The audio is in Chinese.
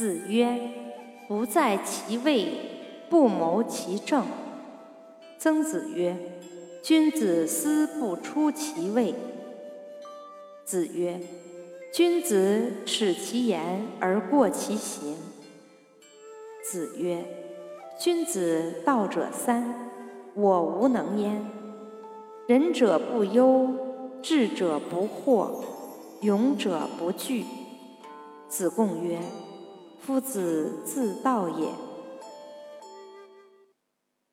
子曰：“不在其位，不谋其政。”曾子曰：“君子思不出其位。”子曰：“君子耻其言而过其行。”子曰：“君子道者三，我无能焉。仁者不忧，智者不惑，勇者不惧。”子贡曰：“夫子自道也。”